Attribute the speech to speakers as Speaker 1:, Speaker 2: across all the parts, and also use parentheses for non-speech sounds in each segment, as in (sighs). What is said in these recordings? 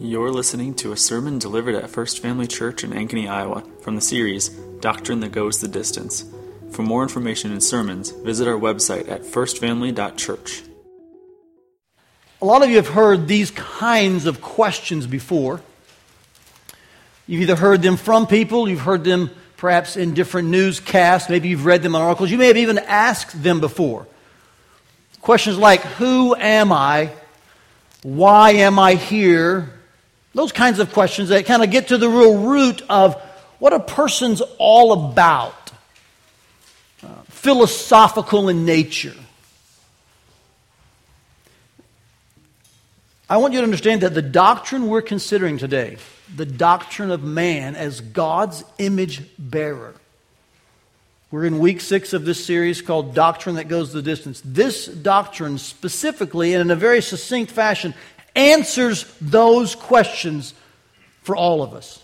Speaker 1: You're listening to a sermon delivered at First Family Church in Ankeny, Iowa, from the series Doctrine That Goes the Distance. For more information and sermons, visit our website at firstfamily.church.
Speaker 2: A lot of you have heard these kinds of questions before. You've either heard them from people, you've heard them perhaps in different newscasts, maybe you've read them in articles, you may have even asked them before. Questions like, Who am I? Why am I here? Those kinds of questions that kind of get to the real root of what a person's all about, uh, philosophical in nature. I want you to understand that the doctrine we're considering today, the doctrine of man as God's image bearer, we're in week six of this series called Doctrine That Goes the Distance. This doctrine, specifically and in a very succinct fashion, answers those questions for all of us.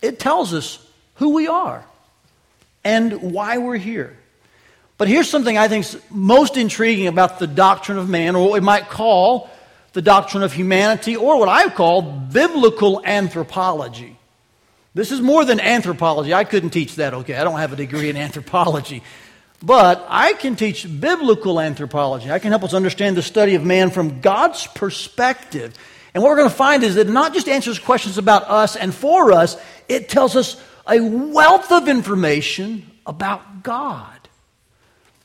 Speaker 2: It tells us who we are and why we're here. But here's something I think is most intriguing about the doctrine of man, or what we might call the doctrine of humanity, or what I call biblical anthropology. This is more than anthropology. I couldn't teach that, okay? I don't have a degree in anthropology. But I can teach biblical anthropology. I can help us understand the study of man from God's perspective. And what we're going to find is that it not just answers questions about us and for us, it tells us a wealth of information about God.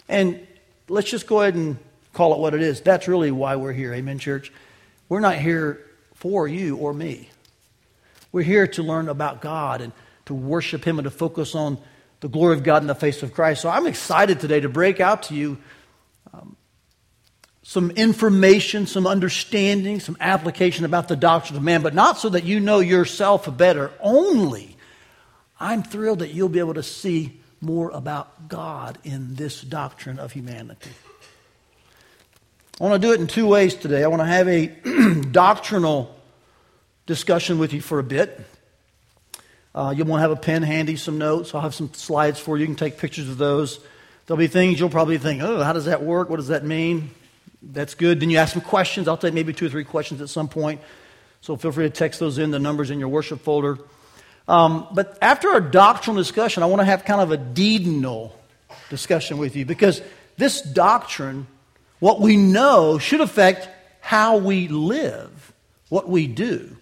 Speaker 2: And let's just go ahead and call it what it is. That's really why we're here. Amen, church. We're not here for you or me. We're here to learn about God and to worship Him and to focus on the glory of God in the face of Christ. So I'm excited today to break out to you um, some information, some understanding, some application about the doctrine of man, but not so that you know yourself better only. I'm thrilled that you'll be able to see more about God in this doctrine of humanity. I want to do it in two ways today. I want to have a (clears throat) doctrinal discussion with you for a bit. Uh, you'll want to have a pen handy, some notes. I'll have some slides for you. You can take pictures of those. There'll be things you'll probably think, oh, how does that work? What does that mean? That's good. Then you ask some questions. I'll take maybe two or three questions at some point. So feel free to text those in, the numbers in your worship folder. Um, but after our doctrinal discussion, I want to have kind of a deedinal discussion with you because this doctrine, what we know, should affect how we live, what we do.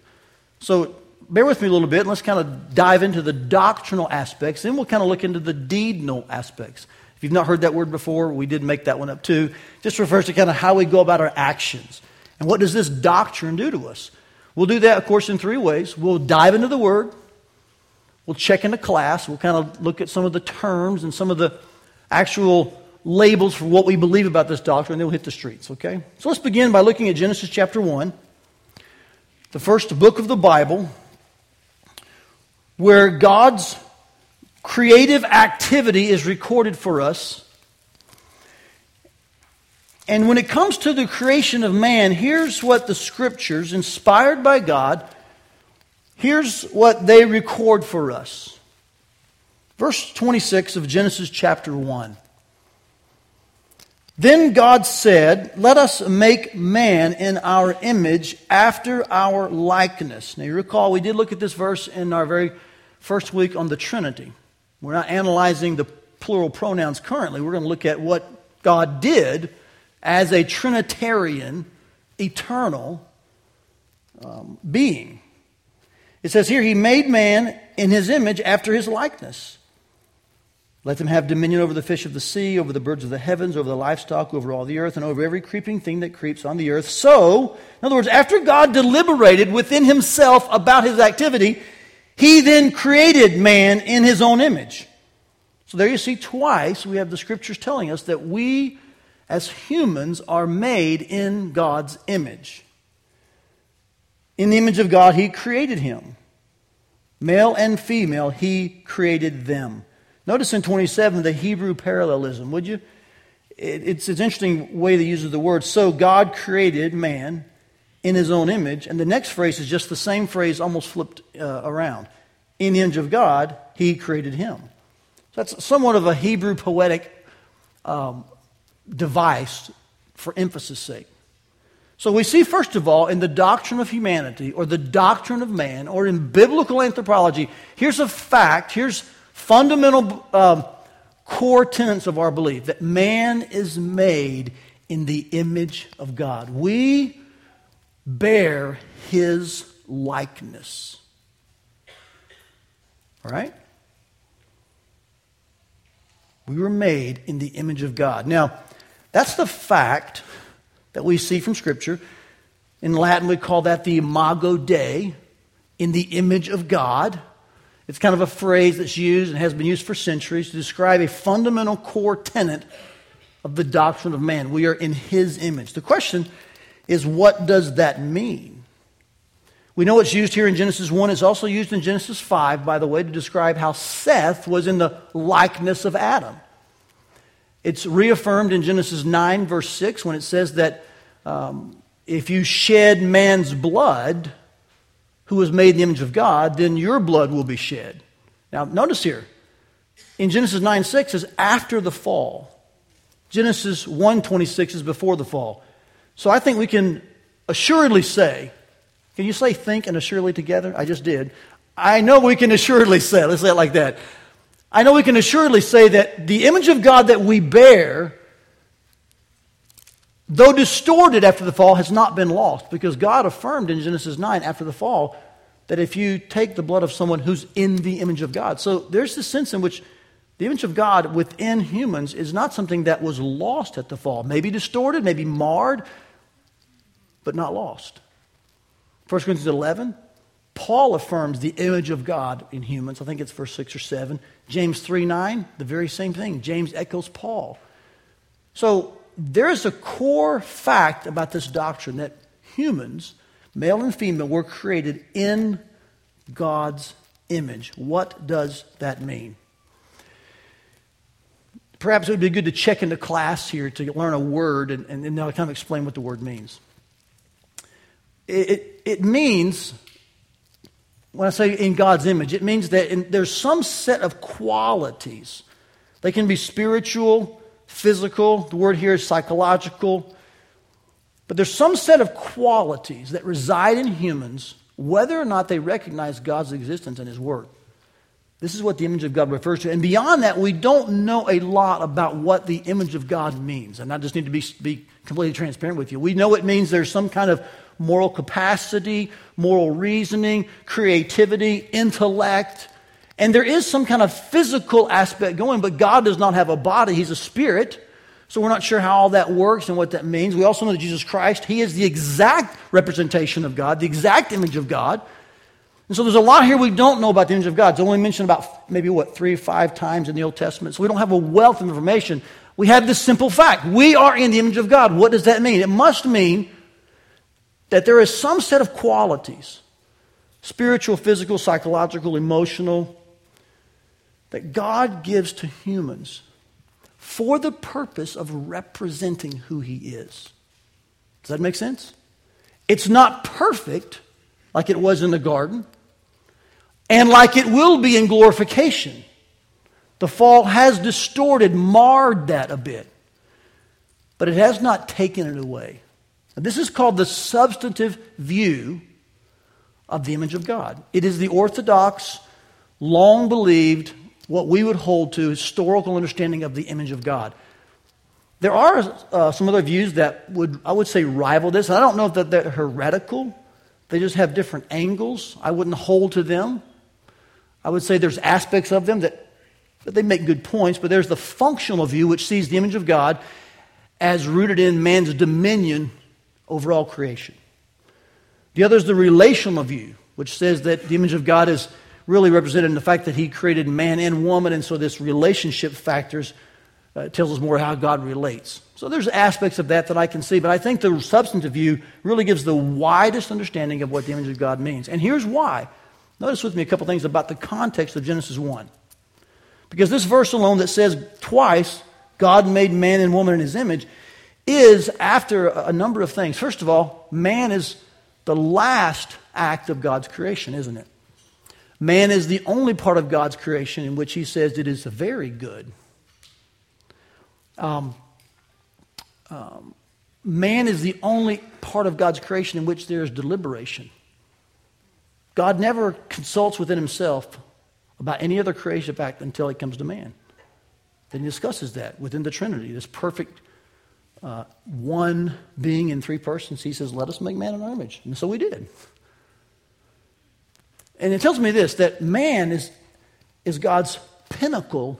Speaker 2: So bear with me a little bit and let's kind of dive into the doctrinal aspects. Then we'll kind of look into the deedinal aspects. If you've not heard that word before, we did make that one up too. Just refers to kind of how we go about our actions. And what does this doctrine do to us? We'll do that, of course, in three ways. We'll dive into the word. We'll check into class. We'll kind of look at some of the terms and some of the actual labels for what we believe about this doctrine, and then we'll hit the streets, okay? So let's begin by looking at Genesis chapter 1 the first book of the Bible, where God's creative activity is recorded for us. And when it comes to the creation of man, here's what the scriptures, inspired by God, here's what they record for us. Verse 26 of Genesis chapter 1. Then God said, Let us make man in our image after our likeness. Now, you recall, we did look at this verse in our very first week on the Trinity. We're not analyzing the plural pronouns currently. We're going to look at what God did as a Trinitarian, eternal um, being. It says here, He made man in His image after His likeness. Let them have dominion over the fish of the sea, over the birds of the heavens, over the livestock, over all the earth, and over every creeping thing that creeps on the earth. So, in other words, after God deliberated within himself about his activity, he then created man in his own image. So there you see twice we have the scriptures telling us that we as humans are made in God's image. In the image of God, he created him. Male and female, he created them. Notice in 27 the Hebrew parallelism, would you? It's an interesting way they use the word. So God created man in his own image. And the next phrase is just the same phrase, almost flipped uh, around. In the image of God, he created him. So that's somewhat of a Hebrew poetic um, device for emphasis sake. So we see, first of all, in the doctrine of humanity or the doctrine of man or in biblical anthropology, here's a fact, here's fundamental uh, core tenets of our belief that man is made in the image of God. We bear his likeness. All right? We were made in the image of God. Now, that's the fact that we see from Scripture. In Latin, we call that the imago Dei, in the image of God. It's kind of a phrase that's used and has been used for centuries to describe a fundamental core tenet of the doctrine of man. We are in his image. The question is, what does that mean? We know it's used here in Genesis 1. It's also used in Genesis 5, by the way, to describe how Seth was in the likeness of Adam. It's reaffirmed in Genesis 9, verse 6, when it says that um, if you shed man's blood, who was made in the image of God, then your blood will be shed. Now, notice here, in Genesis 9 6 is after the fall. Genesis 1 26 is before the fall. So I think we can assuredly say, can you say think and assuredly together? I just did. I know we can assuredly say, let's say it like that. I know we can assuredly say that the image of God that we bear, though distorted after the fall, has not been lost because God affirmed in Genesis 9 after the fall that if you take the blood of someone who's in the image of God. So there's this sense in which the image of God within humans is not something that was lost at the fall. Maybe distorted, maybe marred, but not lost. 1 Corinthians 11, Paul affirms the image of God in humans. I think it's verse 6 or 7. James 3 9, the very same thing. James echoes Paul. So there is a core fact about this doctrine that humans, male and female, were created in God's image. What does that mean? Perhaps it would be good to check into class here to learn a word and, and I'll kind of explain what the word means. It, it, means when I say in God's image, it means that in, there's some set of qualities. They can be spiritual, physical, the word here is psychological. But there's some set of qualities that reside in humans, whether or not they recognize God's existence and His work. This is what the image of God refers to. And beyond that, we don't know a lot about what the image of God means. And I just need to be, be completely transparent with you. We know it means there's some kind of moral capacity, moral reasoning, creativity, intellect. And there is some kind of physical aspect going, but God does not have a body, He's a spirit. So we're not sure how all that works and what that means. We also know that Jesus Christ, He is the exact representation of God, the exact image of God. And so there's a lot here we don't know about the image of God. It's only mentioned about maybe, what, three five times in the Old Testament. So we don't have a wealth of information. We have this simple fact. We are in the image of God. What does that mean? It must mean that there is some set of qualities spiritual, physical, psychological, emotional that God gives to humans for the purpose of representing who He is. Does that make sense? It's not perfect like it was in the garden, and like it will be in glorification. The fall has distorted, marred that a bit, but it has not taken it away. This is called the substantive view of the image of God. It is the orthodox, long believed, what we would hold to historical understanding of the image of God. There are uh, some other views that would, I would say, rival this. I don't know if that they're heretical. They just have different angles. I wouldn't hold to them. I would say there's aspects of them that, that they make good points, but there's the functional view, which sees the image of God as rooted in man's dominion over all creation. The other is the relational view, which says that the image of God is really represented in the fact that He created man and woman, and so this relationship factors uh, tells us more how God relates. So there's aspects of that that I can see, but I think the substantive view really gives the widest understanding of what the image of God means. And here's why. Notice with me a couple things about the context of Genesis 1. Because this verse alone that says twice, God made man and woman in his image, is after a number of things. First of all, man is the last act of God's creation, isn't it? Man is the only part of God's creation in which he says it is very good. Um, um, man is the only part of God's creation in which there is deliberation. God never consults within himself about any other creation fact until he comes to man. Then he discusses that within the Trinity, this perfect uh, one being in three persons. He says, Let us make man in our image. And so we did. And it tells me this that man is, is God's pinnacle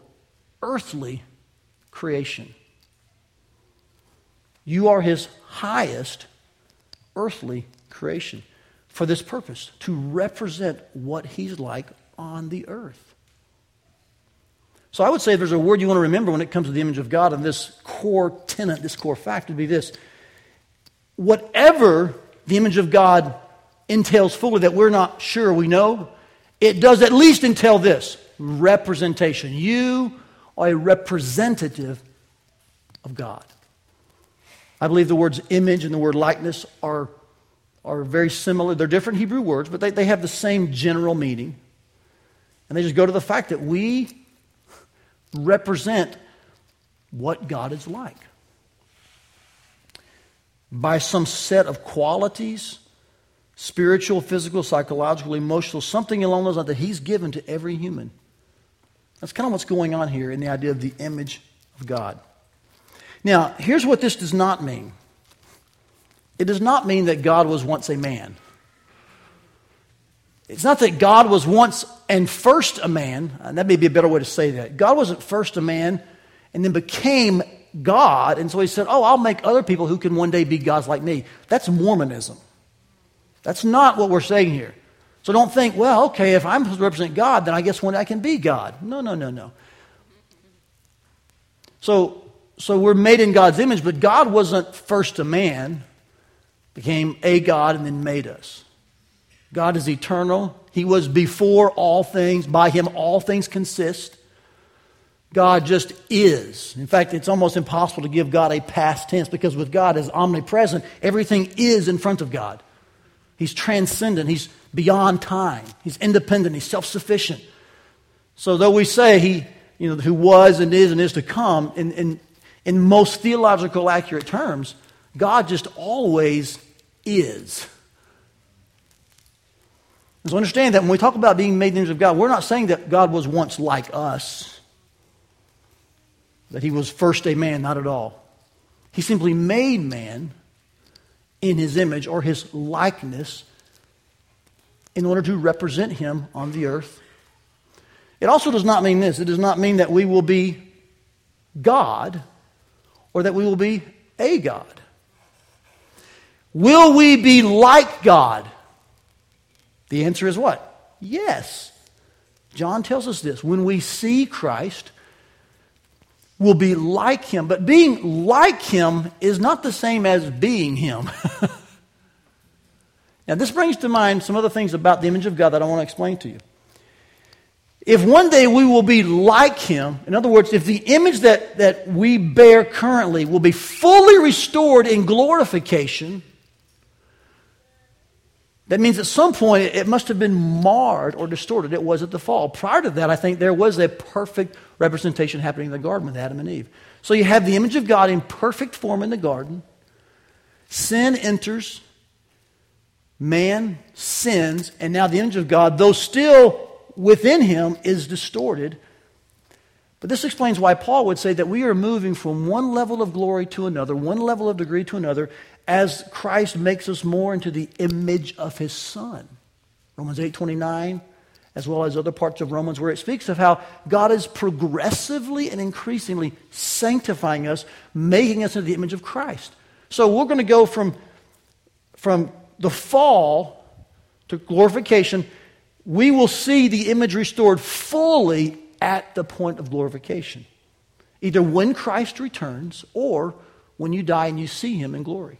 Speaker 2: earthly creation. You are his highest earthly creation for this purpose to represent what he's like on the earth. So I would say there's a word you want to remember when it comes to the image of God and this core tenet, this core fact would be this. Whatever the image of God entails fully that we're not sure we know, it does at least entail this representation. You are a representative of God. I believe the words image and the word likeness are, are very similar. They're different Hebrew words, but they, they have the same general meaning. And they just go to the fact that we represent what God is like by some set of qualities spiritual, physical, psychological, emotional, something along those lines that He's given to every human. That's kind of what's going on here in the idea of the image of God. Now, here's what this does not mean it does not mean that God was once a man. It's not that God was once and first a man, and that may be a better way to say that. God wasn't first a man and then became God, and so he said, Oh, I'll make other people who can one day be gods like me. That's Mormonism. That's not what we're saying here. So don't think, well, okay, if I'm supposed to represent God, then I guess one day I can be God. No, no, no, no. So, so we're made in God's image, but God wasn't first a man, became a God, and then made us. God is eternal. He was before all things. By him, all things consist. God just is. In fact, it's almost impossible to give God a past tense because with God as omnipresent, everything is in front of God. He's transcendent. He's beyond time. He's independent. He's self sufficient. So, though we say he, you know, who was and is and is to come, in, in, in most theological accurate terms, God just always is. And so understand that when we talk about being made in the image of God, we're not saying that God was once like us, that he was first a man, not at all. He simply made man in his image or his likeness in order to represent him on the earth. It also does not mean this it does not mean that we will be God or that we will be a God. Will we be like God? The answer is what? Yes. John tells us this. When we see Christ, we'll be like him. But being like him is not the same as being him. (laughs) now, this brings to mind some other things about the image of God that I want to explain to you. If one day we will be like him, in other words, if the image that, that we bear currently will be fully restored in glorification, that means at some point it must have been marred or distorted. It was at the fall. Prior to that, I think there was a perfect representation happening in the garden with Adam and Eve. So you have the image of God in perfect form in the garden. Sin enters. Man sins. And now the image of God, though still within him, is distorted. But this explains why Paul would say that we are moving from one level of glory to another, one level of degree to another, as Christ makes us more into the image of his Son. Romans 8 29, as well as other parts of Romans, where it speaks of how God is progressively and increasingly sanctifying us, making us into the image of Christ. So we're going to go from, from the fall to glorification. We will see the image restored fully at the point of glorification, either when Christ returns or when you die and you see him in glory.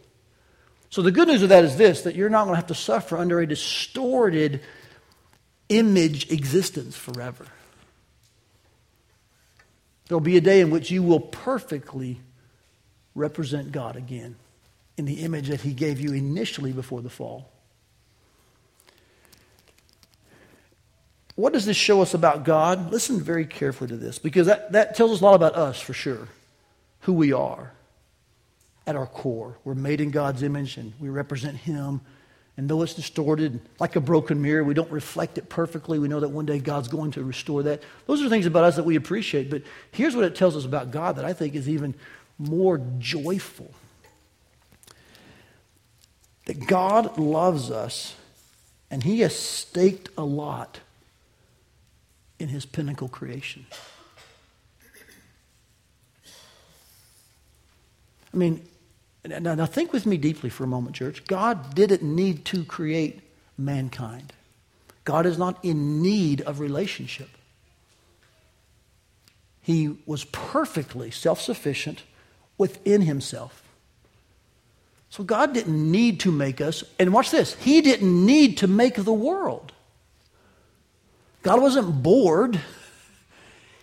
Speaker 2: So the good news of that is this that you're not going to have to suffer under a distorted image existence forever. There'll be a day in which you will perfectly represent God again in the image that He gave you initially before the fall. What does this show us about God? Listen very carefully to this because that, that tells us a lot about us for sure, who we are. at our core. We're made in God's image and we represent Him. And though it's distorted, like a broken mirror, we don't reflect it perfectly. We know that one day God's going to restore that. Those are things about us that we appreciate. But here's what it tells us about God that I think is even more joyful that God loves us and He has staked a lot in His pinnacle creation. I mean, now, now think with me deeply for a moment, church. God didn't need to create mankind. God is not in need of relationship. He was perfectly self sufficient within himself. So God didn't need to make us. And watch this He didn't need to make the world. God wasn't bored, He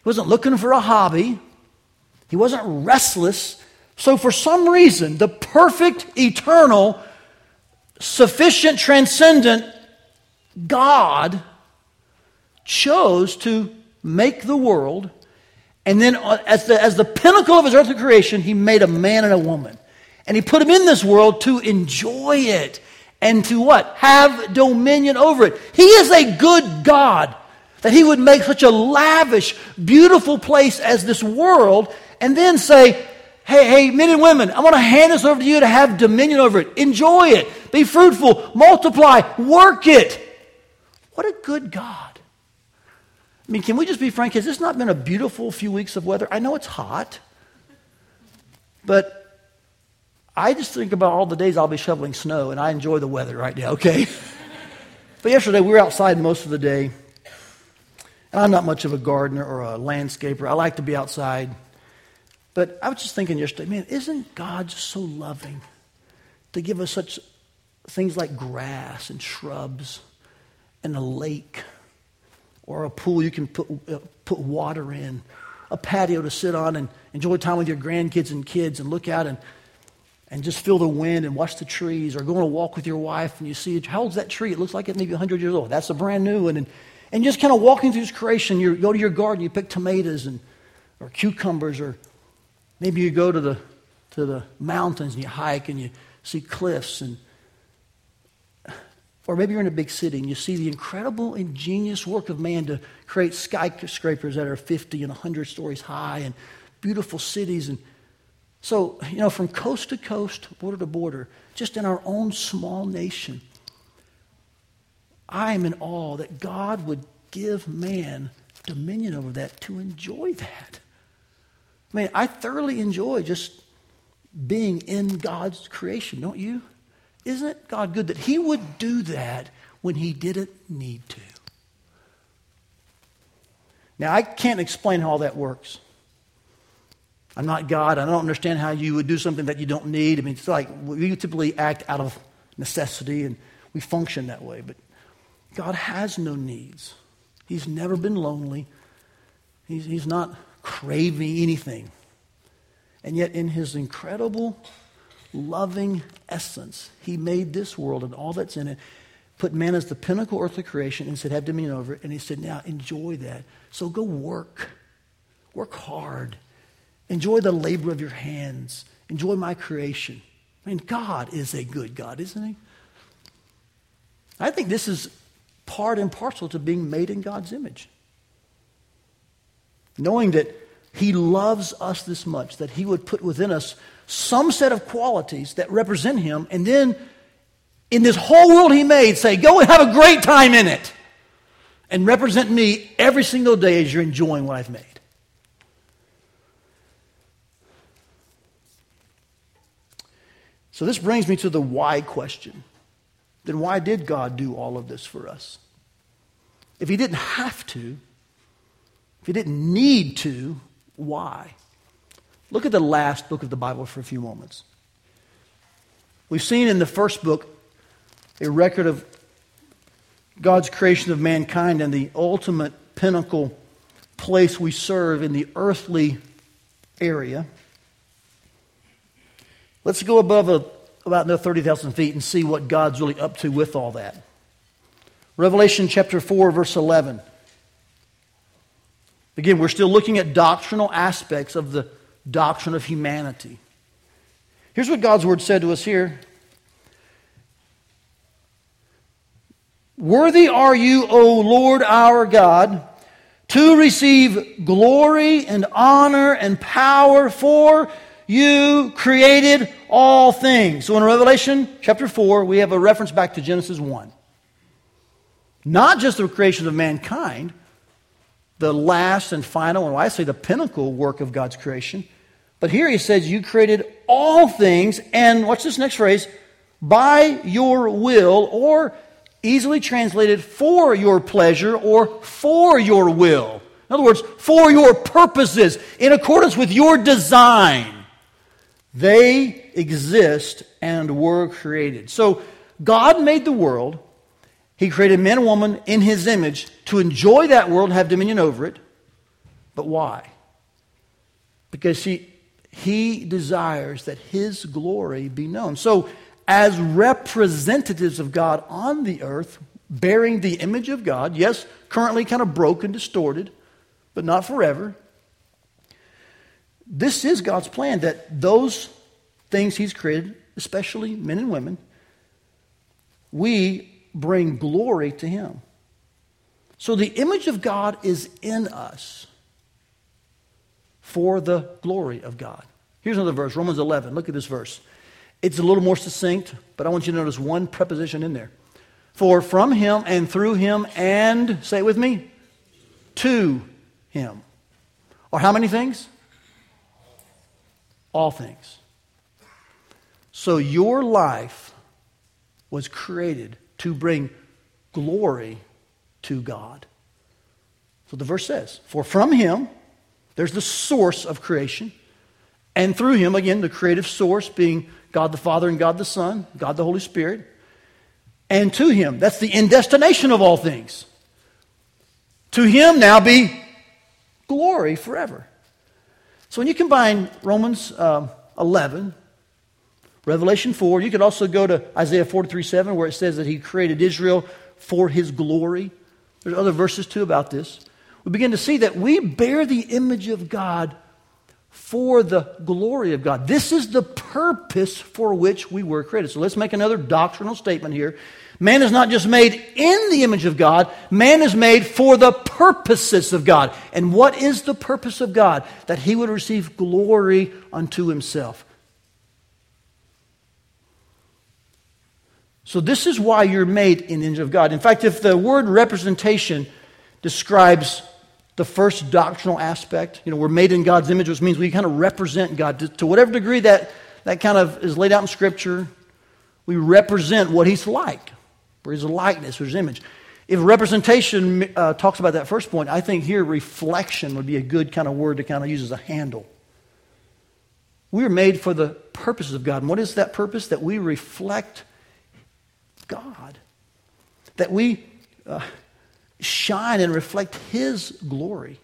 Speaker 2: wasn't looking for a hobby, He wasn't restless. So, for some reason, the perfect, eternal, sufficient, transcendent God chose to make the world. And then, uh, as the, as the pinnacle of his earthly creation, he made a man and a woman. And he put them in this world to enjoy it and to what? Have dominion over it. He is a good God that he would make such a lavish, beautiful place as this world and then say, Hey, hey, men and women, I want to hand this over to you to have dominion over it. Enjoy it. Be fruitful. Multiply. Work it. What a good God. I mean, can we just be frank? Has this not been a beautiful few weeks of weather? I know it's hot, but I just think about all the days I'll be shoveling snow, and I enjoy the weather right now, okay? (laughs) but yesterday we were outside most of the day, and I'm not much of a gardener or a landscaper. I like to be outside. But I was just thinking yesterday, man, isn't God just so loving to give us such things like grass and shrubs and a lake or a pool you can put, uh, put water in, a patio to sit on and enjoy time with your grandkids and kids and look out and and just feel the wind and watch the trees, or go on a walk with your wife and you see how old's that tree? It looks like it maybe 100 years old. That's a brand new one. And, and just kind of walking through this creation, you go to your garden, you pick tomatoes and, or cucumbers, or maybe you go to the, to the mountains and you hike and you see cliffs. And, or maybe you're in a big city and you see the incredible, ingenious work of man to create skyscrapers that are 50 and 100 stories high and beautiful cities and so, you know, from coast to coast, border to border, just in our own small nation, I am in awe that God would give man dominion over that to enjoy that. I mean, I thoroughly enjoy just being in God's creation, don't you? Isn't it God good that He would do that when He didn't need to? Now, I can't explain how all that works. I'm not God. I don't understand how you would do something that you don't need. I mean, it's like we typically act out of necessity and we function that way. But God has no needs. He's never been lonely. He's, he's not craving anything. And yet, in his incredible, loving essence, he made this world and all that's in it, put man as the pinnacle earthly creation, and said, Have dominion over it. And he said, Now enjoy that. So go work. Work hard. Enjoy the labor of your hands. Enjoy my creation. I mean, God is a good God, isn't He? I think this is part and parcel to being made in God's image. Knowing that He loves us this much, that He would put within us some set of qualities that represent Him, and then in this whole world He made, say, go and have a great time in it, and represent me every single day as you're enjoying what I've made. So this brings me to the why question. Then why did God do all of this for us? If he didn't have to, if he didn't need to, why? Look at the last book of the Bible for a few moments. We've seen in the first book a record of God's creation of mankind and the ultimate pinnacle place we serve in the earthly area. Let's go above a, about another 30,000 feet and see what God's really up to with all that. Revelation chapter 4, verse 11. Again, we're still looking at doctrinal aspects of the doctrine of humanity. Here's what God's word said to us here. Worthy are you, O Lord our God, to receive glory and honor and power, for you created all things. So in Revelation chapter 4, we have a reference back to Genesis 1. Not just the creation of mankind, the last and final, and I say the pinnacle work of God's creation. But here he says, You created all things, and what's this next phrase? By your will, or easily translated for your pleasure or for your will. In other words, for your purposes, in accordance with your design. They exist and were created. So God made the world. He created man and woman in his image to enjoy that world have dominion over it. But why? Because he, he desires that his glory be known. So as representatives of God on the earth, bearing the image of God. Yes, currently kind of broken, distorted, but not forever. This is God's plan that those things He's created, especially men and women, we bring glory to Him. So the image of God is in us for the glory of God. Here's another verse, Romans 11. Look at this verse. It's a little more succinct, but I want you to notice one preposition in there. For from him and through him and, say it with me, to him. Or how many things? All things. So your life was created to bring glory to God. So the verse says, For from him, there's the source of creation, and through him, again, the creative source being God the Father and God the Son, God the Holy Spirit, and to Him. That's the end destination of all things. To Him now be glory forever. So when you combine Romans uh, 11, Revelation 4, you could also go to Isaiah 43 7, where it says that He created Israel for His glory. There's other verses too about this. We begin to see that we bear the image of God for the glory of God. This is the purpose for which we were created. So let's make another doctrinal statement here. Man is not just made in the image of God, man is made for the purposes of God. And what is the purpose of God? That he would receive glory unto himself. So, this is why you're made in the image of God. In fact, if the word representation describes the first doctrinal aspect. You know, we're made in God's image, which means we kind of represent God to, to, whatever degree that, that kind of is laid out in Scripture. We represent what He's like, or His likeness, or His image. If representation uh, talks about that first point, I think here reflection would be a good kind of word to kind of use as a handle. We are made for the purposes of God. And what is that purpose? That we reflect God. That we. Uh, shine and reflect His glory.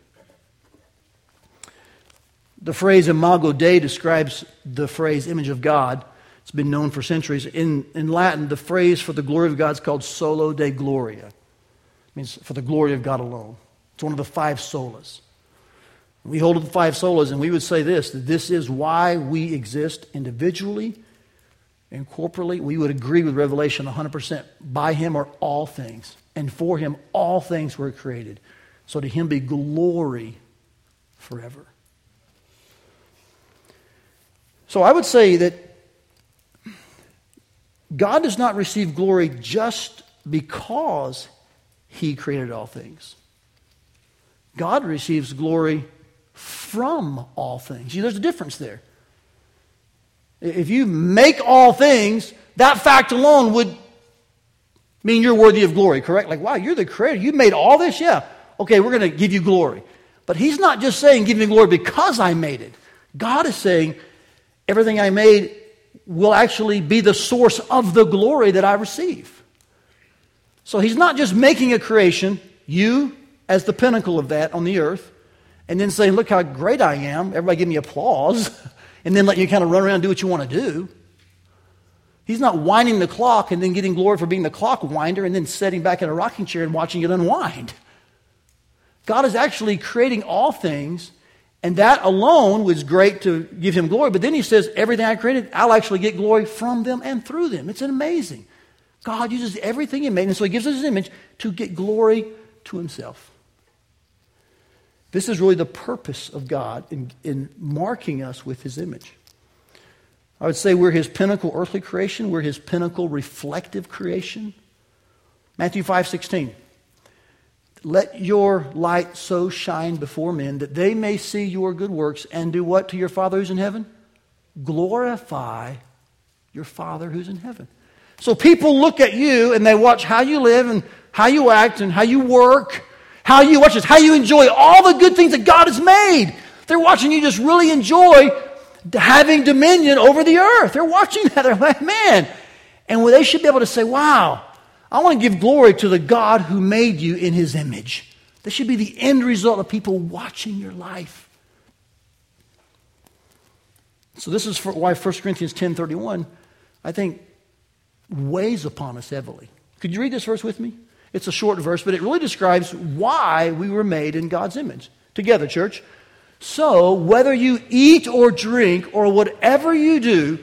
Speaker 2: The phrase imago Dei describes the phrase image of God. It's been known for centuries. In, in Latin, the phrase for the glory of God is called soli Deo gloria. It means for the glory of God alone. It's one of the five solas. We hold the five solas, and we would say this that this is why we exist individually and corporately. We would agree with Revelation 100%. By Him are all things and for him all things were created. So to him be glory forever. So I would say that God does not receive glory just because he created all things. God receives glory from all things. See, there's a difference there. If you make all things, that fact alone would mean you're worthy of glory, correct? Like, wow, you're the creator. You made all this? Yeah. Okay, we're going to give you glory. But he's not just saying, give me glory because I made it. God is saying, everything I made will actually be the source of the glory that I receive. So he's not just making a creation, you as the pinnacle of that on the earth, and then saying, look how great I am. Everybody give me applause, (laughs) and then let you kind of run around and do what you want to do. He's not winding the clock and then getting glory for being the clock winder and then sitting back in a rocking chair and watching it unwind. God is actually creating all things And that alone was great to give him glory. But then he says, everything I created, I'll actually get glory from them and through them. It's amazing. God uses everything he made, and so he gives us his image to get glory to himself. This is really the purpose of God in, in marking us with his image. I would say we're his pinnacle earthly creation, we're his pinnacle reflective creation. Matthew 5 16. Let your light so shine before men that they may see your good works and do what to your Father who's in heaven? Glorify your Father who's in heaven. So people look at you and they watch how you live and how you act and how you work, how you watch this, how you enjoy all the good things that God has made. They're watching you just really enjoy having dominion over the earth. They're watching (laughs) that. They're like, man. And they should be able to say, wow, I want to give glory to the God who made you in his image. This should be the end result of people watching your life. So this is why 1 Corinthians 10:31 I think weighs upon us heavily. Could you read this verse with me? It's a short verse, but it really describes why we were made in God's image. Together, church. So, whether you eat or drink or whatever you do,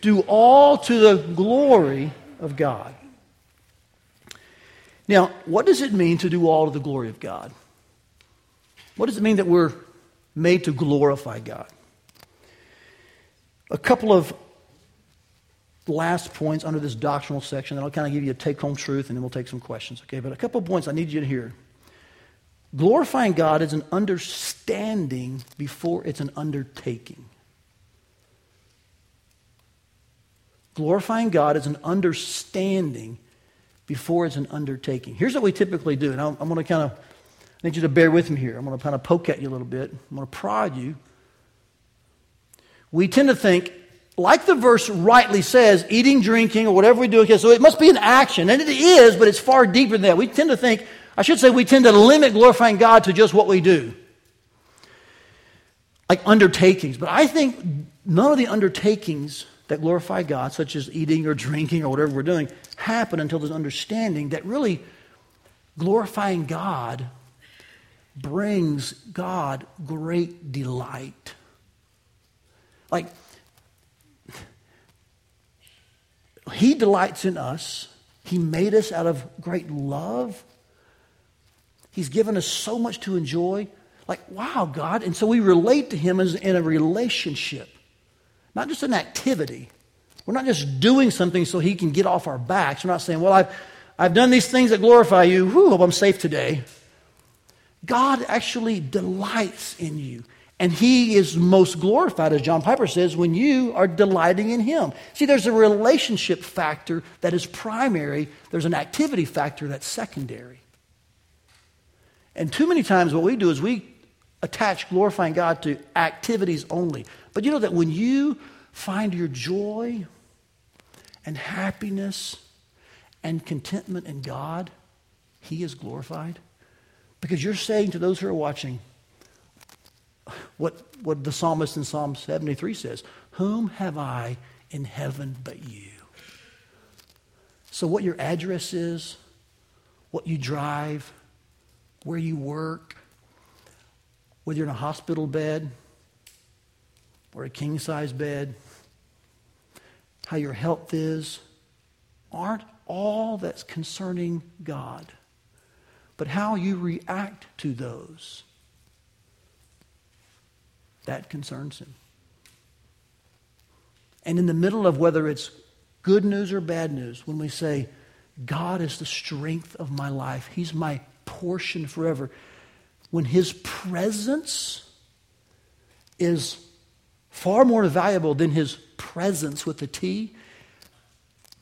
Speaker 2: do all to the glory of God. Now, what does it mean to do all to the glory of God? What does it mean that we're made to glorify God? A couple of last points under this doctrinal section, and I'll kind of give you a take home truth and then we'll take some questions, okay? But a couple of points I need you to hear. Glorifying God is an understanding before it's an undertaking. Glorifying God is an understanding before it's an undertaking. Here's what we typically do, and I'm, I'm going to kind of I need you to bear with me here. I'm going to kind of poke at you a little bit. I'm going to prod you. We tend to think, like the verse rightly says, eating, drinking, or whatever we do, okay, so it must be an action. And it is, but it's far deeper than that. We tend to think, I should say, we tend to limit glorifying God to just what we do. Like undertakings. But I think none of the undertakings that glorify God, such as eating or drinking or whatever we're doing, happen until there's understanding that really glorifying God brings God great delight. Like, He delights in us. He made us out of great love. He's given us so much to enjoy. Like, wow, God. And so we relate to Him as in a relationship, not just an activity. We're not just doing something so He can get off our backs. We're not saying, well, I've, I've done these things that glorify you. Whew, hope I'm safe today. God actually delights in you. And he is most glorified, as John Piper says, when you are delighting in him. See, there's a relationship factor that is primary, there's an activity factor that's secondary. And too many times, what we do is we attach glorifying God to activities only. But you know that when you find your joy and happiness and contentment in God, He is glorified. Because you're saying to those who are watching what, what the psalmist in Psalm 73 says Whom have I in heaven but you? So, what your address is, what you drive, where you work, whether you're in a hospital bed or a king size bed, how your health is, aren't all that's concerning God, but how you react to those. That concerns him. And in the middle of whether it's good news or bad news, when we say, God is the strength of my life, He's my portion forever. When his presence is far more valuable than his presents with the T,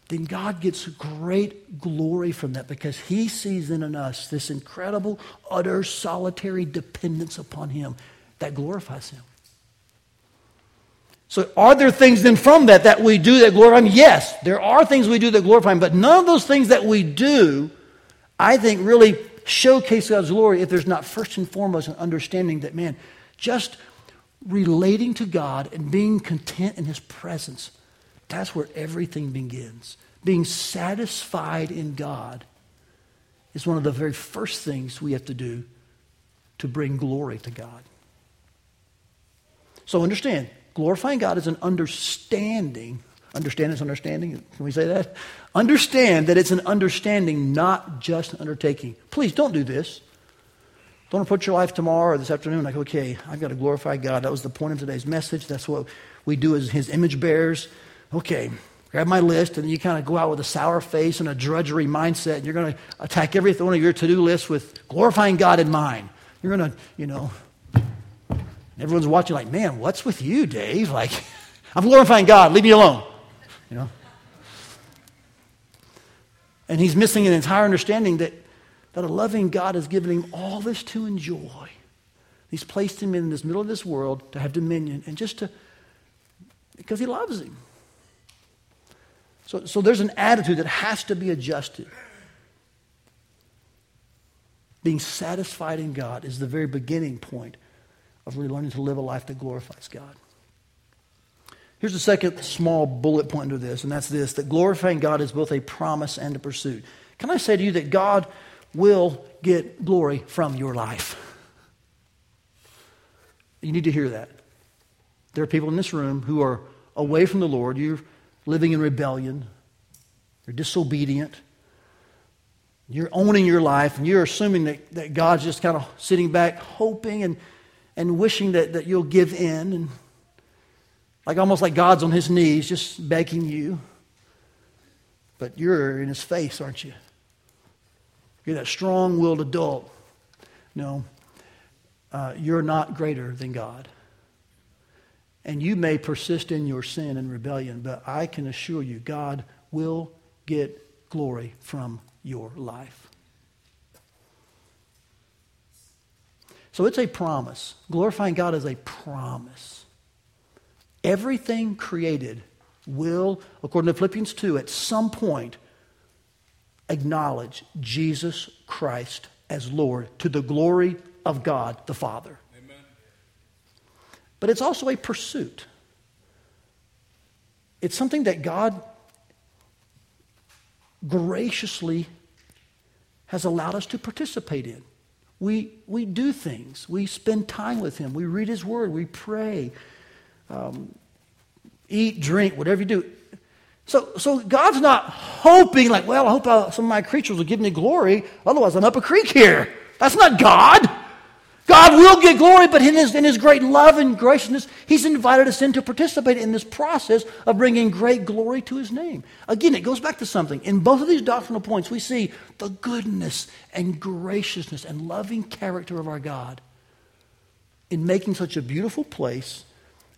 Speaker 2: then God gets great glory from that because he sees in us this incredible, utter, solitary dependence upon him that glorifies him. So, are there things then from that that we do that glorify Him? Yes, there are things we do that glorify Him, but none of those things that we do, I think, really showcase God's glory if there's not first and foremost an understanding that, man, just relating to God and being content in His presence, that's where everything begins. Being satisfied in God is one of the very first things we have to do to bring glory to God. So understand, glorifying God is an understanding. Understand is understanding. Can we say that? Understand that it's an understanding, not just an undertaking. Please don't do this. Don't approach your life tomorrow or this afternoon like, okay, I've got to glorify God. That was the point of today's message. That's what we do as His image bearers. Okay, grab my list, and you kind of go out with a sour face and a drudgery mindset. And you're going to attack every one of your to do lists with glorifying God in mind. You're going to, you know, everyone's watching like, man, what's with you, Dave? Like, (laughs) I'm glorifying God. Leave me alone. You know? And he's missing an entire understanding that that a loving God has given him all this to enjoy. He's placed him in this middle of this world to have dominion and just to, because he loves him. So, so there's an attitude that has to be adjusted. Being satisfied in God is the very beginning point of really to live a life that glorifies God. Here's the second small bullet point to this, and that's this that glorifying God is both a promise and a pursuit. Can I say to you that God will get glory from your life. You need to hear that. There are people in this room who are away from the Lord. You're living in rebellion. You're disobedient. You're owning your life, and you're assuming that, that God's just kind of sitting back, hoping and, and wishing that, that you'll give in. And like almost like God's on his knees, just begging you. But you're in his face, aren't you? You're that strong willed adult. No, uh, you're not greater than God. And you may persist in your sin and rebellion, but I can assure you, God will get glory from your life. So it's a promise. Glorifying God is a promise. Everything created will, according to Philippians 2, at some point acknowledge Jesus Christ as Lord to the glory of God the Father. Amen. But it's also a pursuit. It's something that God graciously has allowed us to participate in. We, we do things. We spend time with Him. We read His Word. We pray. Um, eat, drink, whatever you do. So, so God's not hoping, like, well, I hope uh, some of my creatures will give me glory. Otherwise, I'm up a creek here. That's not God. God will get glory, but in his, in his great love and graciousness, He's invited us in to participate in this process of bringing great glory to His name. Again, it goes back to something. In both of these doctrinal points, we see the goodness and graciousness and loving character of our God in making such a beautiful place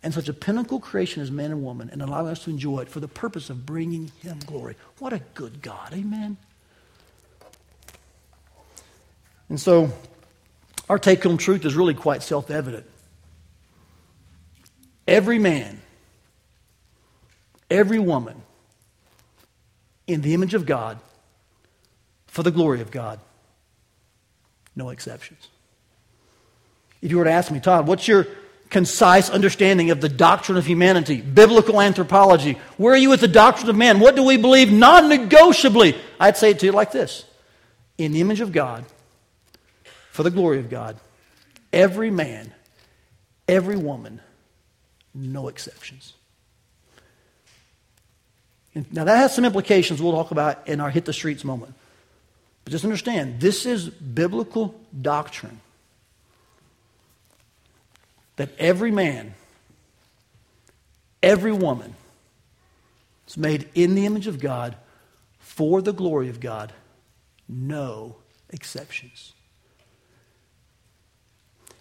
Speaker 2: and such a pinnacle creation as man and woman and allowing us to enjoy it for the purpose of bringing him glory. What a good God. Amen. And so, our take home truth is really quite self evident. Every man, every woman, in the image of God, for the glory of God, no exceptions. If you were to ask me, Todd, what's your concise understanding of the doctrine of humanity, biblical anthropology. Where are you with the doctrine of man? What do we believe non negotiably? I'd say it to you like this In the image of God, for the glory of God, every man, every woman, no exceptions. Now, that has some implications we'll talk about in our hit the streets moment. But just understand this is biblical doctrine that every man, every woman is made in the image of God for the glory of God. No exceptions.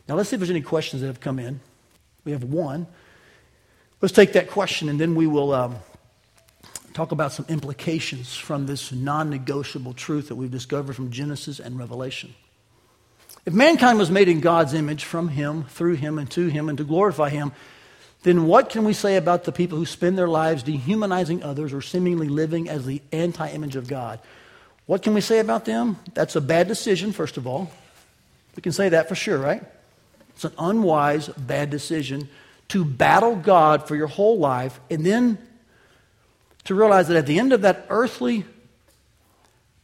Speaker 2: Now, let's see if there's any questions that have come in. We have one. Let's take that question and then we will um, talk about some implications from this non negotiable truth that we've discovered from Genesis and Revelation. If mankind was made in God's image from Him, through Him, and to Him, and to glorify Him, then what can we say about the people who spend their lives dehumanizing others or seemingly living as the anti image of God? What can we say about them? That's a bad decision, first of all. We can say that for sure, right? It's an unwise, bad decision to battle God for your whole life and then to realize that at the end of that earthly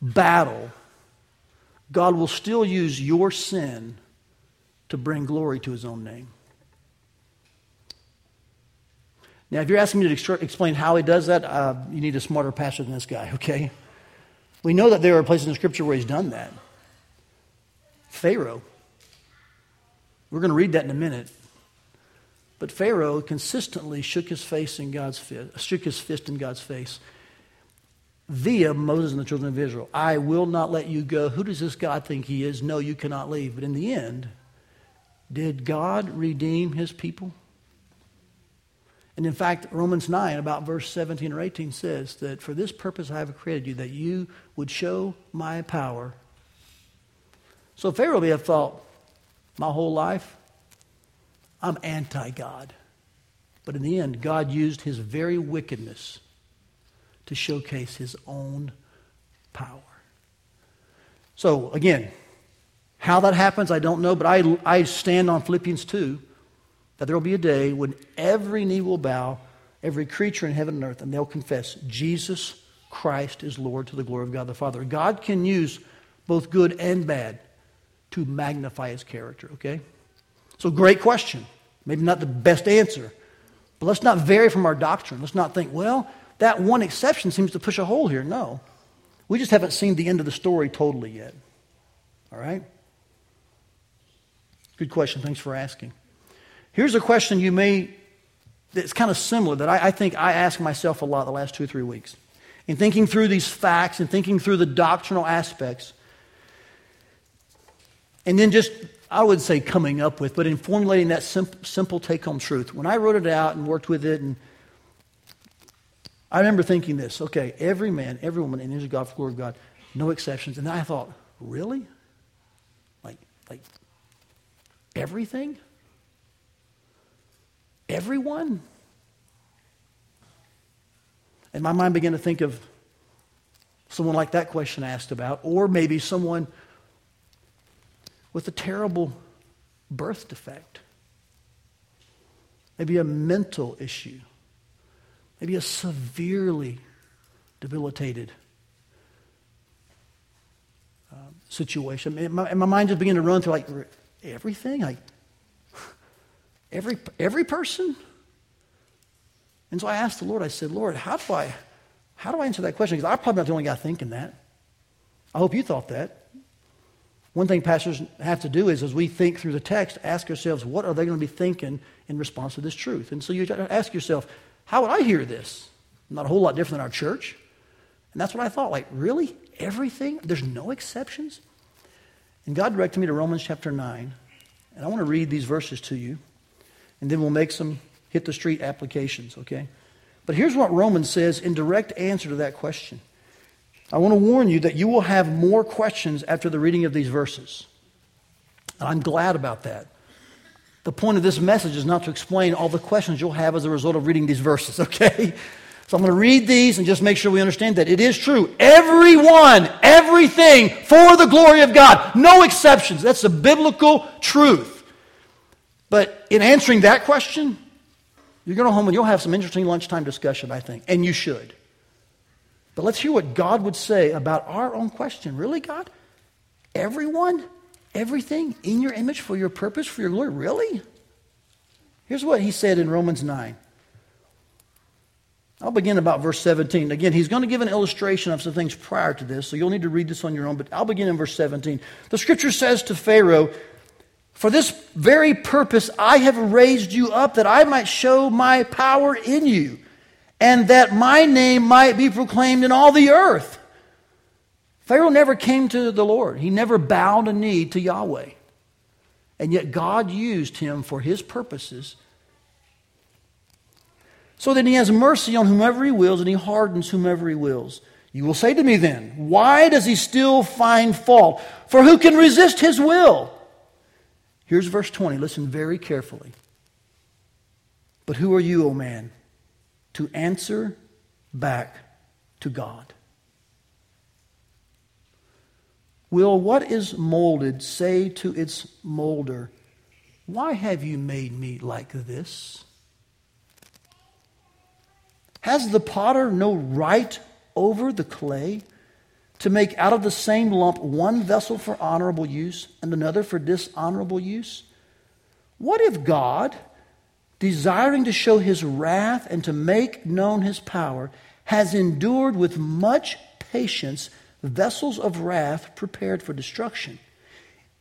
Speaker 2: battle, God will still use your sin to bring glory to his own name. Now, if you're asking me to explain how he does that, uh, you need a smarter pastor than this guy, okay? We know that there are places in Scripture where he's done that. Pharaoh. We're going to read that in a minute. But Pharaoh consistently shook his face in God's fist, shook his fist in God's face via Moses and the children of Israel. I will not let you go. Who does this God think he is? No, you cannot leave. But in the end, did God redeem his people? And in fact, Romans 9, about verse 17 or 18, says that for this purpose I have created you, that you would show my power. So Pharaoh may have thought, my whole life, I'm anti God. But in the end, God used his very wickedness to showcase his own power. So, again, how that happens, I don't know, but I, I stand on Philippians 2 that there will be a day when every knee will bow, every creature in heaven and earth, and they'll confess Jesus Christ is Lord to the glory of God the Father. God can use both good and bad to magnify his character, okay? So, great question. Maybe not the best answer, but let's not vary from our doctrine. Let's not think, well, that one exception seems to push a hole here. No. We just haven't seen the end of the story totally yet. All right? Good question. Thanks for asking. Here's a question you may, that's kind of similar that I, I think I ask myself a lot the last two or three weeks. In thinking through these facts and thinking through the doctrinal aspects, and then just, I would say coming up with, but in formulating that simple, simple take home truth. When I wrote it out and worked with it, and I remember thinking this okay, every man, every woman, and there's God for glory of God, no exceptions. And I thought, really? Like, like everything? Everyone? And my mind began to think of someone like that question asked about, or maybe someone with a terrible birth defect, maybe a mental issue, maybe a severely debilitated um, situation. And my, and my mind just began to run through like everything, like (sighs) every every person. And so I asked the Lord. I said, Lord, how do I how do I answer that question? Because I'm probably not the only guy thinking that. I hope you thought that. One thing pastors have to do is, as we think through the text, ask ourselves, what are they going to be thinking in response to this truth? And so you ask yourself, how would I hear this? Not a whole lot different than our church. And that's what I thought. Like, really? Everything? There's no exceptions? And God directed me to Romans chapter 9. And I want to read these verses to you. And then we'll make some hit the street applications, okay? But here's what Romans says in direct answer to that question. I want to warn you that you will have more questions after the reading of these verses. And I'm glad about that. The point of this message is not to explain all the questions you'll have as a result of reading these verses, (laughs) okay? So I'm going to read these and just make sure we understand that it is true. Everyone, everything for the glory of God. No exceptions. That's the biblical truth. But in answering that question, you're going to home and you'll have some interesting lunchtime discussion, I think, and you should. But let's hear what God would say about our own question. Really, God? Everyone? Everything in your image for your purpose, for your glory? Really? Here's what he said in Romans 9. I'll begin about verse 17. Again, he's going to give an illustration of some things prior to this, so you'll need to read this on your own, but I'll begin in verse 17. The scripture says to Pharaoh, For this very purpose I have raised you up, that I might show my power in you and that my name might be proclaimed in all the earth. Pharaoh never came to the Lord, he never bowed a knee to Yahweh. And yet God used him for his purposes. So that he has mercy on whomever he wills and he hardens whomever he wills. You will say to me then, why does he still find fault? For who can resist his will? Here's verse 20. Listen very carefully. But who are you, O man? to answer back to God. Will what is molded say to its molder, Why have you made me like this? Has the potter no right over the clay to make out of the same lump one vessel for honorable use and another for dishonorable use? What if God, desiring to show his wrath and to make known his power, has endured with much patience vessels of wrath prepared for destruction,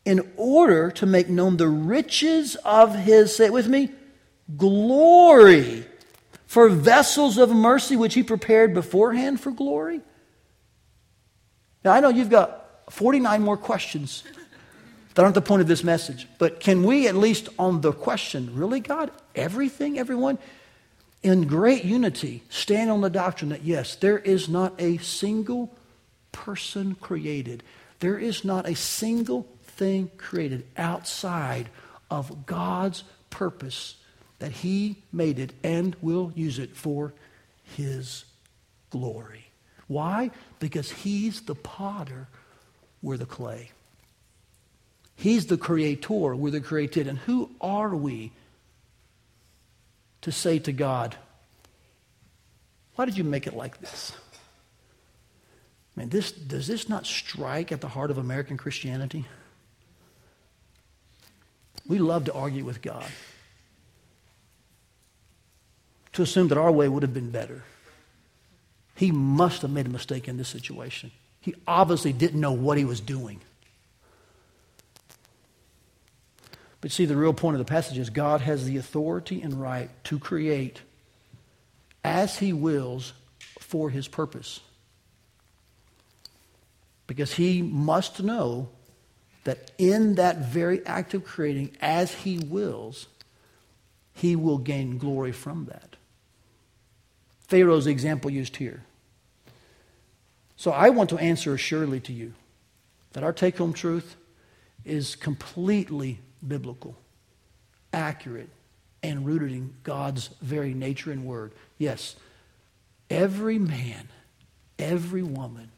Speaker 2: in order to make known the riches of his, say it with me, glory, for vessels of mercy which he prepared beforehand for glory. Now, I know you've got 49 more questions that aren't the point of this message, but can we, at least on the question, really, God, everything, everyone, in great unity, stand on the doctrine that yes, there is not a single person created, there is not a single thing created outside of God's purpose that He made it and will use it for His glory. Why? Because He's the potter, we're the clay. He's the creator, we're the created. And who are we to say to God, Why did you make it like this? Man, this, does this not strike at the heart of American Christianity? We love to argue with God, to assume that our way would have been better. He must have made a mistake in this situation. He obviously didn't know what he was doing. But see, the real point of the passage is God has the authority and right to create as he wills for his purpose. Because he must know that in that very act of creating, as he wills, he will gain glory from that. Pharaoh's example used here. So I want to answer assuredly to you that our take home truth is completely biblical, accurate, and rooted in God's very nature and word. Yes, every man, every woman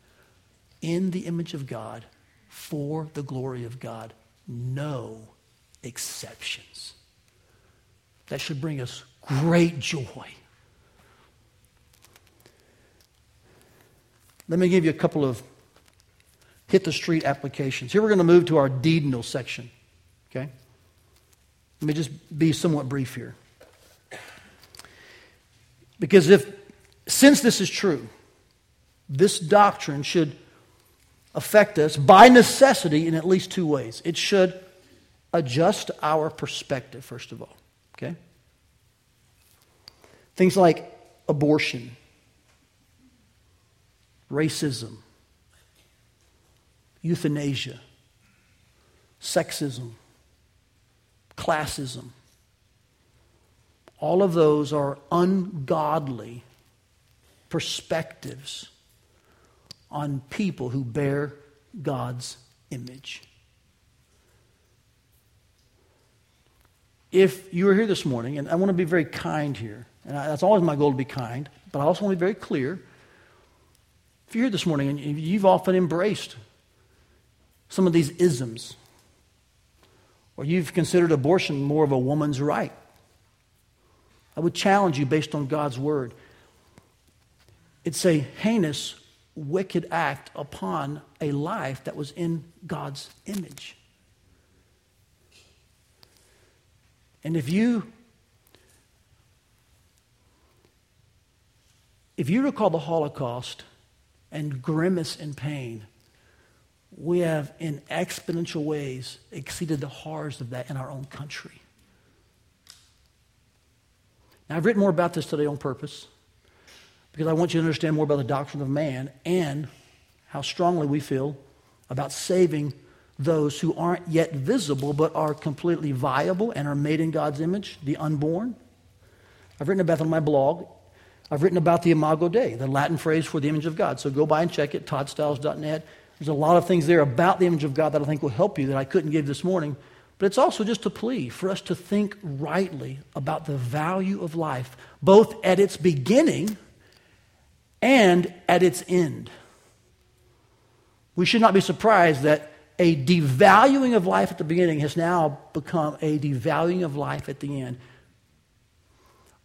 Speaker 2: in the image of God for the glory of God. No exceptions. That should bring us great joy. Let me give you a couple of hit the street applications. Here we're going to move to our deedinal section. Okay? Let me just be somewhat brief here. Because if, since this is true, this doctrine should affect us by necessity in at least two ways. It should adjust our perspective, first of all. Okay? Things like abortion, racism, euthanasia, sexism, classism. All of those are ungodly perspectives on people who bear God's image. If you are here this morning, and I want to be very kind here, and that's always my goal to be kind, but I also want to be very clear. If you're here this morning and you've often embraced some of these isms, or you've considered abortion more of a woman's right, I would challenge you based on God's word. It's a heinous wicked act upon a life that was in God's image. And if you if you recall the Holocaust and grimace in pain, we have in exponential ways exceeded the horrors of that in our own country. Now, I've written more about this today on purpose because I want you to understand more about the doctrine of man and how strongly we feel about saving those who aren't yet visible but are completely viable and are made in God's image, the unborn. I've written about that on my blog. I've written about the Imago Dei, the Latin phrase for the image of God. So go by and check it, toddstiles.net. There's a lot of things there about the image of God that I think will help you that I couldn't give this morning. But it's also just a plea for us to think rightly about the value of life, both at its beginning and at its end. We should not be surprised that a devaluing of life at the beginning has now become a devaluing of life at the end.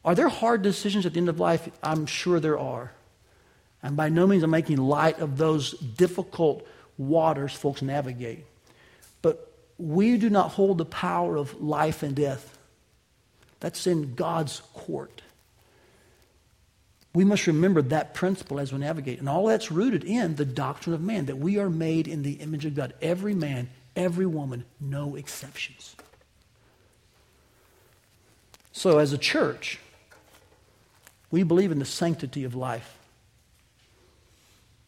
Speaker 2: Are there hard decisions at the end of life? I'm sure there are. And by no means am I making light of those difficult waters folks navigate. But we do not hold the power of life and death That's in God's court. We must remember that principle as we navigate. And all that's rooted in the doctrine of man, that we are made in the image of God. Every man, every woman, no exceptions. So, as a church, we believe in the sanctity of life.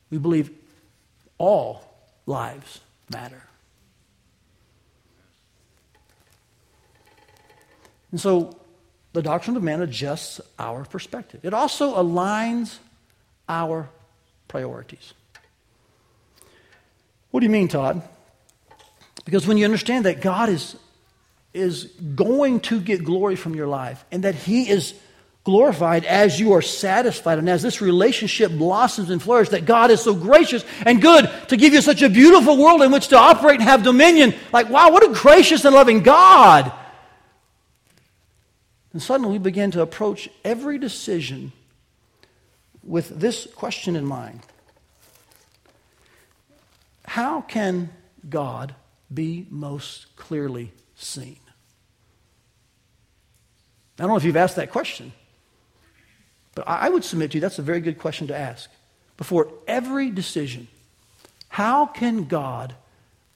Speaker 2: We believe all lives matter. And so the doctrine of man adjusts our perspective. It also aligns our priorities. What do you mean, Todd? Because when you understand that God is, is going to get glory from your life and that He is glorified as you are satisfied and as this relationship blossoms and flourishes, that God is so gracious and good to give you such a beautiful world in which to operate and have dominion. Like, wow, what a gracious and loving God! And suddenly we begin to approach every decision with this question in mind How can God be most clearly seen? I don't know if you've asked that question, but I would submit to you that's a very good question to ask. Before every decision, how can God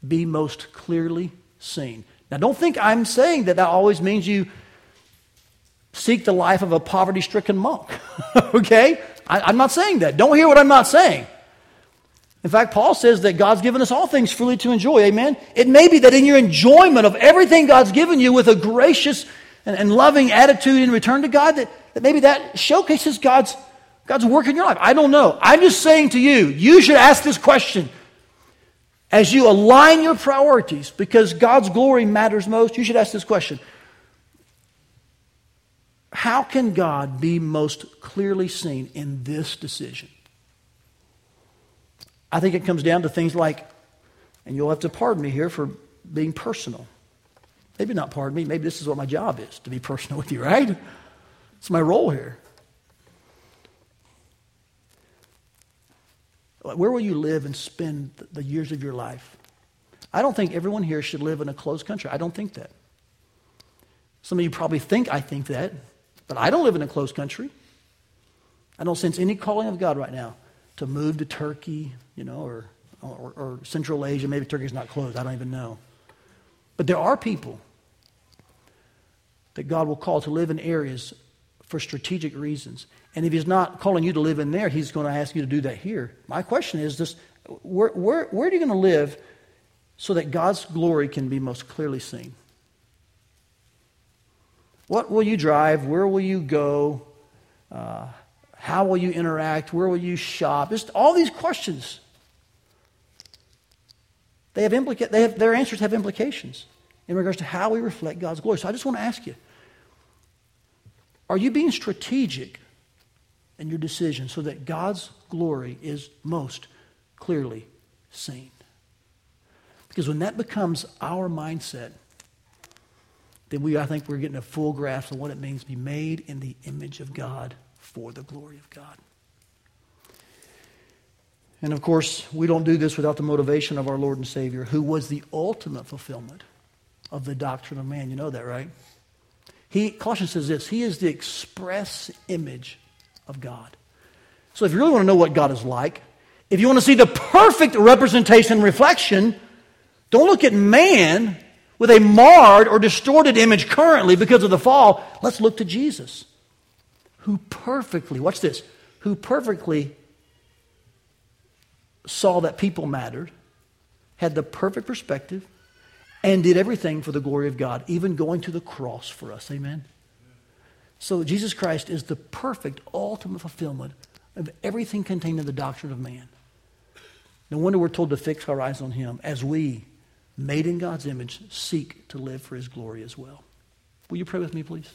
Speaker 2: be most clearly seen? Now, don't think I'm saying that that always means you seek the life of a poverty stricken monk. (laughs) okay? I, am not saying that. Don't hear what I'm not saying. In fact, Paul says that God's given us all things freely to enjoy. Amen? It may be that in your enjoyment of everything God's given you with a gracious and, and loving attitude in return to God, that, that maybe that showcases God's, God's work in your life. I don't know. I'm just saying to you, you should ask this question. As you align your priorities, because God's glory matters most, you should ask this question how can God be most clearly seen in this decision? I think it comes down to things like, and you'll have to pardon me here for being personal. Maybe not pardon me, maybe this is what my job is to be personal with you, right? It's my role here. Where will you live and spend the years of your life? I don't think everyone here should live in a closed country. I don't think that. Some of you probably think I think that. But I don't live in a closed country. I don't sense any calling of God right now to move to Turkey, you know, or, or, or Central Asia. Maybe Turkey's not closed. I don't even know. But there are people that God will call to live in areas for strategic reasons. And if He's not calling you to live in there, He's going to ask you to do that here. My question is this where, where, where are you going to live so that God's glory can be most clearly seen? What will you drive? Where will you go? Uh, how will you interact? Where will you shop? Just all these questions. They have implica- they have, their answers have implications in regards to how we reflect God's glory. So I just want to ask you are you being strategic in your decision so that God's glory is most clearly seen? Because when that becomes our mindset, then we, I think we're getting a full grasp of what it means to be made in the image of God for the glory of God. And of course, we don't do this without the motivation of our Lord and Savior, who was the ultimate fulfillment of the doctrine of man. You know that, right? He, Colossians says this He is the express image of God. So if you really want to know what God is like, if you want to see the perfect representation and reflection, don't look at man with a marred or distorted image currently because of the fall, let's look to Jesus, who perfectly, watch this, who perfectly saw that people mattered, had the perfect perspective, and did everything for the glory of God, even going to the cross for us. Amen? So Jesus Christ is the perfect, ultimate fulfillment of everything contained in the doctrine of man. No wonder we're told to fix our eyes on him as we made in God's image, seek to live for his glory as well. Will you pray with me, please?